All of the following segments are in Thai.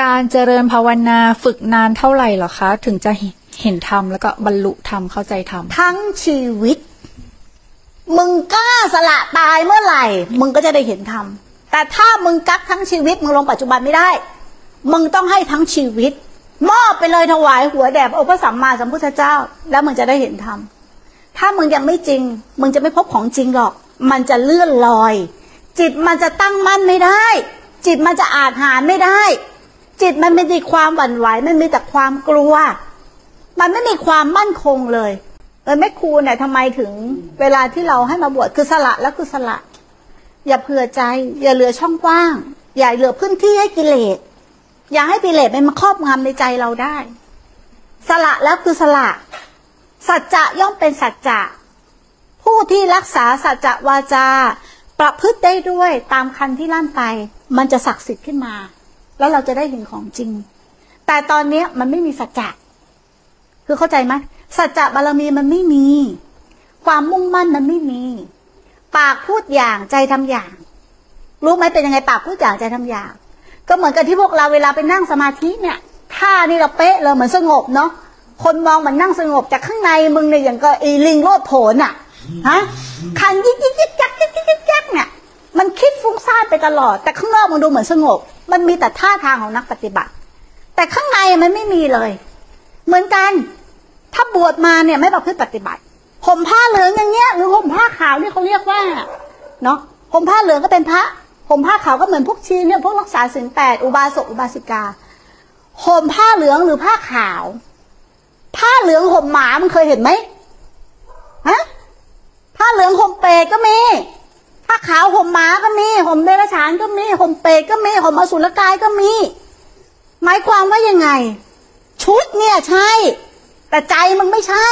การเจริญภาวนาฝึกนานเท่าไหร่หรอคะ ถึงจะเห็นธรรมแล้วก็บรรลุธรรมเข้าใจธรรมทั้งชีวิต มึงกล้าสละตายเมื่อไหร่ มึงก็จะได้เห็นธรรมแต่ถ้ามึงกักทั้งชีวิต มึงลงปัจจุบันไม่ได้ มึงต้องให้ทั้งชีวิต มอบไปเลยถวายหัวแด่พระองค์พระสัมมาสัมพุทธเจ้า แล้วมึงจะได้เห็นธรรมถ้ามึงยังไม่จริง มึงจะไม่พบของจริงหรอก มันจะเลื่อนลอย จิตมันจะตั้งมั่นไม่ได้ จิตมันจะอาจหารไม่ได้ จิตมันไม่มีความหวั่นไหวมันมีแต่ความกลัว มันไม่มีความมั่นคงเลยเออแม่ครูเนี่ยทำไมถึงเวลาที่เราให้มาบวชคือสละแล้วคือสละ อย่าเผื่อใจ อย่าเหลือช่องว้าง อย่าเหลือพื้นที่ให้กิเลสอย่าให้กิเลสมันมาครอบงำในใจเราได้ สละแล้วคือสละ สัจจะย่อมเป็นสัจจะ ผู้ที่รักษาสัจจะวาจา ประพฤติได้ด้วยตามคันที่ลั่นไป มันจะศักดิ์สิทธิ์ขึ้นมา แล้วเราจะได้เห็นของจริง แต่ตอนนี้มันไม่มีสัจจะคือเข้าใจไหมสัจจะบารมีมันไม่มี ความมุ่งมั่นมันไม่มี ปากพูดอย่างใจทำอย่าง รู้ไหมเป็นยังไงปากพูดอย่างใจทำอย่าง ก็เหมือนกับที่พวกเราเวลาไปนั่งสมาธิเนี่ยท่านี่เราเป๊ะเลยเหมือนสงบเนาะคนมองมันนั่งสงบจากข้างในมึงเนี่ยอย่างก็อีลิงโลดโผนอะฮะคันยิกยิกยิกยักยิกยิกยิกยักเนี่ยมันคิดฟุ้งซ่านไปตลอด แต่ข้างนอกมันดูเหมือนสงบ มันมีแต่ท่าทางของนักปฏิบัติ แต่ข้างในมันไม่มีเลย เหมือนกัน ถ้าบวชมาเนี่ยไม่ประพฤติปฏิบัติห่มผ้าเหลืองอย่างเงี้ยหรือห่มผ้าขาวนี่เขาเรียกว่าเนาะห่มผ้าเหลืองก็เป็นพระห่มผ้าขาวก็เหมือนพวกชีเนี่ยพวกรักษาศีลแปดอุบาสกอุบาสิกาห่มผ้าเหลืองหรือผ้าขาว ผ้าเหลืองห่มหมามันเคยเห็นไหมฮะผ้าเหลืองห่มเปรตก็มี ผ้าขาวห่มหมาก็มีห่มเดรัจฉานก็มีห่มเปรตก็มีห่มอสุรกายก็มี หมายความว่ายังไง ชุดเนี่ยใช่ แต่ใจมึงไม่ใช่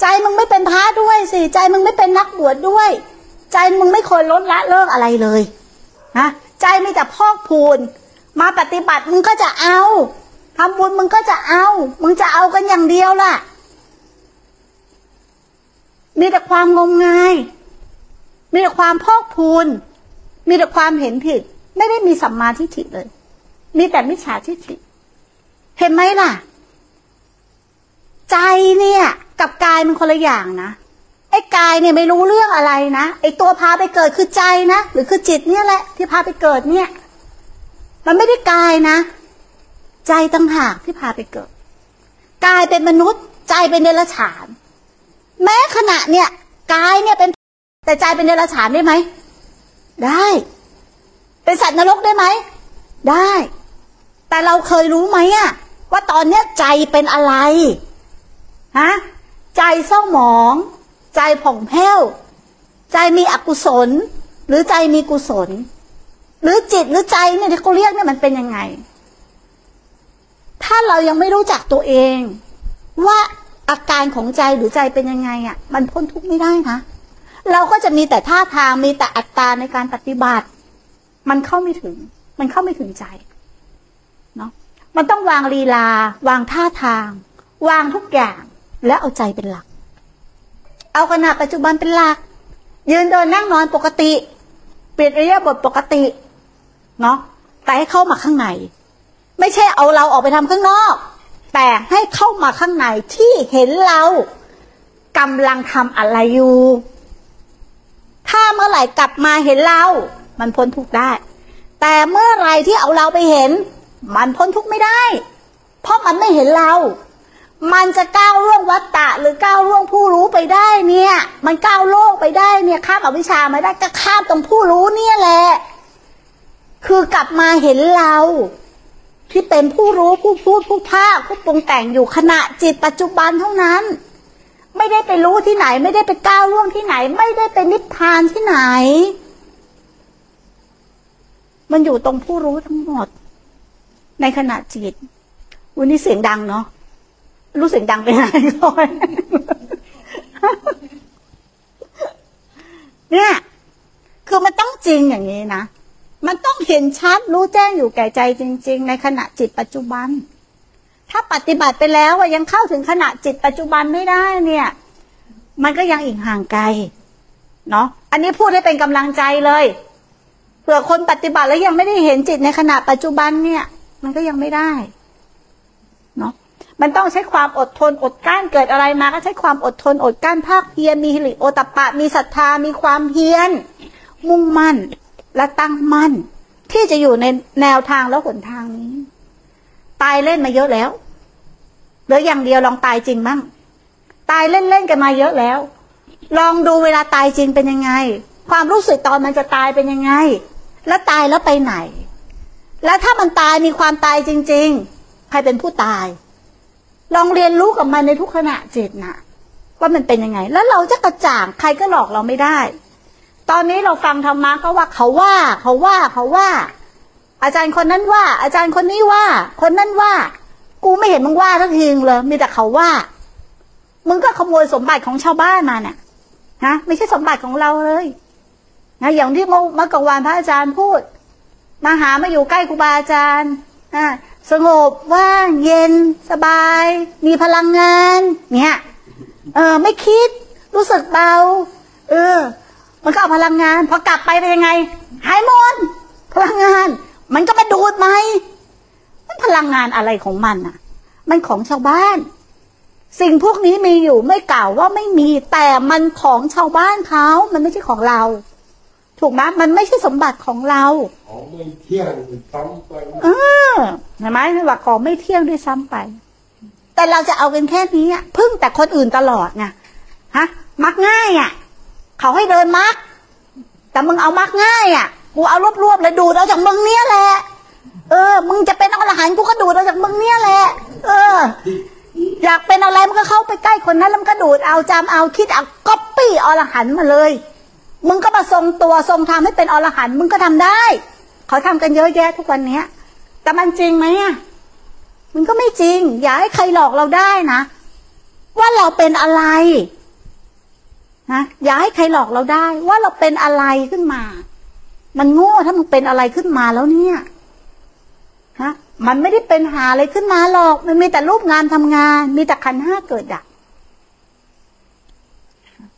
ใจมึงไม่เป็นพระด้วยสิใจมึงไม่เป็นนักบวชดด้วย ใจมึงไม่เคยลดละเลิกอะไรเลยนะใจไม่แต่พอกพูน มาปฏิบัติมึงก็จะเอาทำบุญมึงก็จะเอา มึงจะเอากันอย่างเดียวล่ะ มีแต่ความงมงาย มีแต่ความพอกพูน มีแต่ความเห็นผิด ไม่ได้มีสัมมาทิฏฐิเลย มีแต่มิจฉาทิฏฐิ เห็นไหมล่ะ ใจเนี่ย กับกายมันคนละอย่างนะไอ้กายเนี่ยไม่รู้เรื่องอะไรนะไอ้ตัวพาไปเกิดคือใจนะหรือคือจิตเนี่ยแหละ ที่พาไปเกิดเนี่ย มันไม่ได้กายนะ ใจต่างหากที่พาไปเกิดกายเป็นมนุษย์ ใจเป็นเดรัจฉาน แม้ขณะเนี่ยกายเนี่ยเป็น แต่ใจเป็นเดรัจฉานได้ไหม ได้ เป็นสัตว์นรกได้ไหม ได้ แต่เราเคยรู้ไหมอะว่าตอนเนี้ยใจเป็นอะไรฮะใจเศร้าหมอง ใจผ่องแผ้ว ใจมีอกุศล หรือใจมีกุศล หรือจิตหรือใจเนี่ยที่เขาเรียกเนี่ยมันเป็นยังไง ถ้าเรายังไม่รู้จักตัวเอง ว่าอาการของใจหรือใจเป็นยังไงอะ่ะ มันพ้นทุกข์ไม่ได้นะ เราก็จะมีแต่ท่าทางมีแต่อัตตาในการปฏิบัติ มันเข้าไม่ถึง มันเข้าไม่ถึงใจเนาะมันต้องวางลีลา วางท่าทาง วางทุกอย่างแล้วเอาใจเป็นหลัก เอาขณะปัจจุบันเป็นหลัก ยืนเดินนั่งนอนปกติ เปลี่ยนระยะบทปกติเนาะแต่ให้เข้ามาข้างใน ไม่ใช่เอาเราออกไปทำข้างนอก แต่ให้เข้ามาข้างในที่เห็นเรากำลังทำอะไรอยู่ ถ้าเมื่อไหร่กลับมาเห็นเรา มันพ้นทุกได้ แต่เมื่อไหร่ที่เอาเราไปเห็น มันพ้นทุกไม่ได้ เพราะมันไม่เห็นเรา มันจะก้าวล่วงวัฏฏะหรือก้าวล่วงผู้รู้ไปได้เนี่ย มันก้าวโลกไปได้เนี่ยข้ามอวิชชามาได้ก็ข้ามตรงผู้รู้เนี่ยแหละ คือกลับมาเห็นเรา ที่เป็นผู้รู้ผู้พูดผู้ภาคผู้ปรุงแต่งอยู่ขณะจิตปัจจุบันเท่านั้น ไม่ได้ไปรู้ที่ไหน ไม่ได้ไปก้าวล่วงที่ไหน ไม่ได้ไปนิพพานที่ไหน มันอยู่ตรงผู้รู้ทั้งหมด ในขณะจิต วันนี้เสียงดังเนาะรู้เสียงดังไปไหนก่อนเนี่ย คือมันต้องจริงอย่างนี้นะ มันต้องเห็นชัดรู้แจ้งอยู่แก่ใจจริง ๆ ในขณะจิตปัจจุบัน ถ้าปฏิบัติไปแล้วว่ายังเข้าถึงขณะจิตปัจจุบันไม่ได้เนี่ย มันก็ยังอีกห่างไกลเนาะอันนี้พูดให้เป็นกำลังใจเลยเผื่อคนปฏิบัติแล้วยังไม่ได้เห็นจิตในขณะปัจจุบันเนี่ย มันก็ยังไม่ได้เนาะมันต้องใช้ความอดทนอดกั้นเกิดอะไรมาก็ใช้ความอดทนอดกั้นภาคเพียรมีหิริโอตปะ มีศรัทธามีความเพียรมุ่งมั่นและตั้งมั่น ที่จะอยู่ในแนวทางแล้วหนทางนี้ ตายเล่นมาเยอะแล้ว ลืออย่างเดียวลองตายจริงบ้างตายเล่นๆกันมาเยอะแล้ว ลองดูเวลาตายจริงเป็นยังไง ความรู้สึกตอนมันจะตายเป็นยังไง แล้วตายแล้วไปไหน แล้วถ้ามันตายมีความตายจริง ๆ ใครเป็นผู้ตาย ลองเรียนรู้กับมันในทุกขณะจิตนะว่ามันเป็นยังไง แล้วเราจะกระจ่างใครก็หลอกเราไม่ได้ ตอนนี้เราฟังธรรมะก็ว่าเขาว่า เขาว่าเขาว่า อาจารย์คนนั้นว่า อาจารย์คนนี้ว่า คนนั้นว่า กูไม่เห็นมึงว่าทักทีนึงเลยมีแต่เขาว่า มึงก็ขโมยสมบัติของชาวบ้านมาเนี่ยนะไม่ใช่สมบัติของเราเลยนะอย่างที่เมื่อกลางวันพระอาจารย์พูด มาหามาอยู่ใกล้ครูบาอาจารย์อ่าสงบว่างเย็นสบาย มีพลังงาน เนี่ยเออไม่คิด รู้สึกเบา เออ มันก็เอาพลังงาน พอกลับไปเป็นยังไง หายหมดพลังงาน มันก็มาดูดไหม พลังงานอะไรของมันอะ มันของชาวบ้าน สิ่งพวกนี้มีอยู่ไม่กล่าวว่าไม่มี แต่มันของชาวบ้านเขามันไม่ใช่ของเรา ถูกไหมมันไม่ใช่สมบัติของเราของไม่เที่ยงซ้ำไปเออเห็นไหมว่าของไม่เที่ยงด้วยซ้ำไป แต่เราจะเอากันแค่นี้อะพึ่งแต่คนอื่นตลอดไงฮะ มักง่ายอะเขาให้เดินมัก แต่มึงเอามักง่ายอะ กูเอารวบๆเลยดูดเอาจากมึงเนี้ยแหละ เออ มึงจะเป็นอรหันต์กูก็ดูดเอาจากมึงเนี้ยแหละ เออ อยากเป็นอะไรมันก็เข้าไปใกล้คนนั้นแล้วมันก็ดูดเอาจำเอาคิดเอาก๊อปปี้อรหันต์มาเลย มึงก็มาทรงตัวทรงทำให้เป็นอรหันต์มึงก็ทำได้ เขาทำกันเยอะแยะทุกวันเนี้ย แต่มันจริงไหมอะมันก็ไม่จริง อย่าให้ใครหลอกเราได้นะ ว่าเราเป็นอะไรนะอย่าให้ใครหลอกเราได้ ว่าเราเป็นอะไรขึ้นมา มันโง่ถ้ามึงเป็นอะไรขึ้นมาแล้วเนี่ย ฮะมันไม่ได้เป็นหาอะไรขึ้นมาหรอก มันมีแต่รูปงานทำงาน มีแต่ขันห้าเกิดดับ